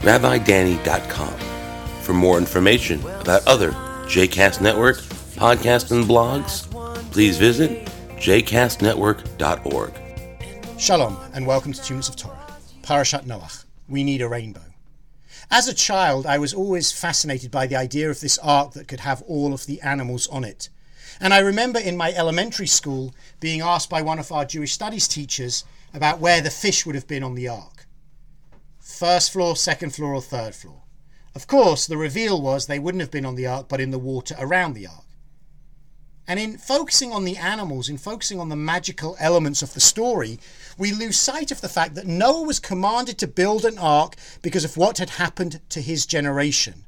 rabbidanny.com. For more information about other JCast Network podcasts and blogs, please visit jcastnetwork.org. Shalom, and welcome to Minutes of Torah. Parashat Noach. We need a rainbow. As a child, I was always fascinated by the idea of this ark that could have all of the animals on it. And I remember in my elementary school being asked by one of our Jewish studies teachers about where the fish would have been on the ark. First floor, second floor, or third floor. Of course, the reveal was they wouldn't have been on the ark, but in the water around the ark. And in focusing on the animals, in focusing on the magical elements of the story, we lose sight of the fact that Noah was commanded to build an ark because of what had happened to his generation.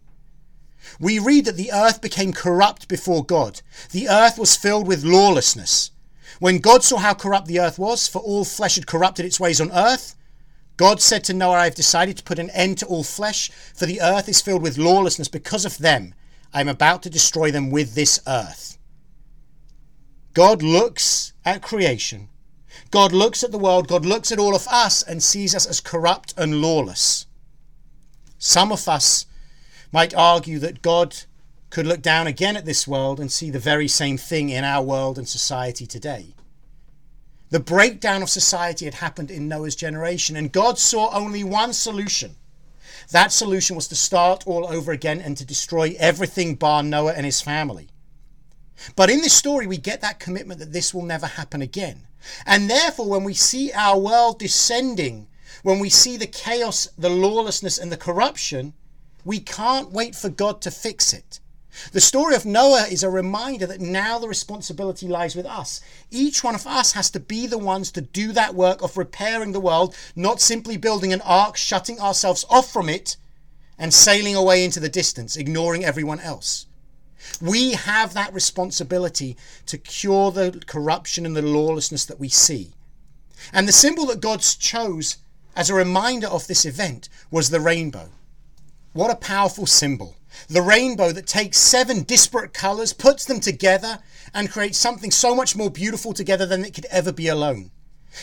We read that the earth became corrupt before God. The earth was filled with lawlessness. When God saw how corrupt the earth was, for all flesh had corrupted its ways on earth, God said to Noah, I have decided to put an end to all flesh, for the earth is filled with lawlessness because of them. I am about to destroy them with this earth. God looks at creation. God looks at the world. God looks at all of us and sees us as corrupt and lawless. Some of us might argue that God could look down again at this world and see the very same thing in our world and society today. The breakdown of society had happened in Noah's generation, and God saw only one solution. That solution was to start all over again and to destroy everything bar Noah and his family. But in this story, we get that commitment that this will never happen again. And therefore, when we see our world descending, when we see the chaos, the lawlessness, and the corruption, we can't wait for God to fix it. The story of Noah is a reminder that now the responsibility lies with us. Each one of us has to be the ones to do that work of repairing the world, not simply building an ark, shutting ourselves off from it, and sailing away into the distance, ignoring everyone else. We have that responsibility to cure the corruption and the lawlessness that we see. And the symbol that God chose as a reminder of this event was the rainbow. What a powerful symbol. The rainbow that takes seven disparate colors, puts them together, and creates something so much more beautiful together than it could ever be alone.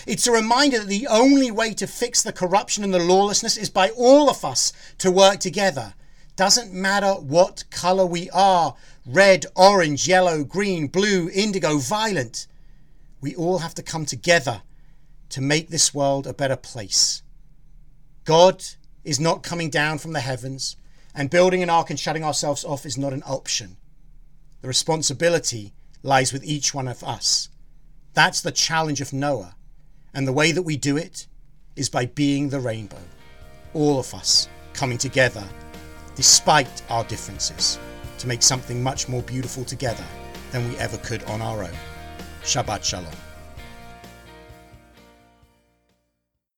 It's a reminder that the only way to fix the corruption and the lawlessness is by all of us to work together. Doesn't matter what color we are red, orange, yellow, green, blue, indigo, violet. We all have to come together to make this world a better place. God is not coming down from the heavens, and building an ark and shutting ourselves off is not an option. The responsibility lies with each one of us. That's the challenge of Noah. And the way that we do it is by being the rainbow. All of us coming together despite our differences to make something much more beautiful together than we ever could on our own. Shabbat Shalom.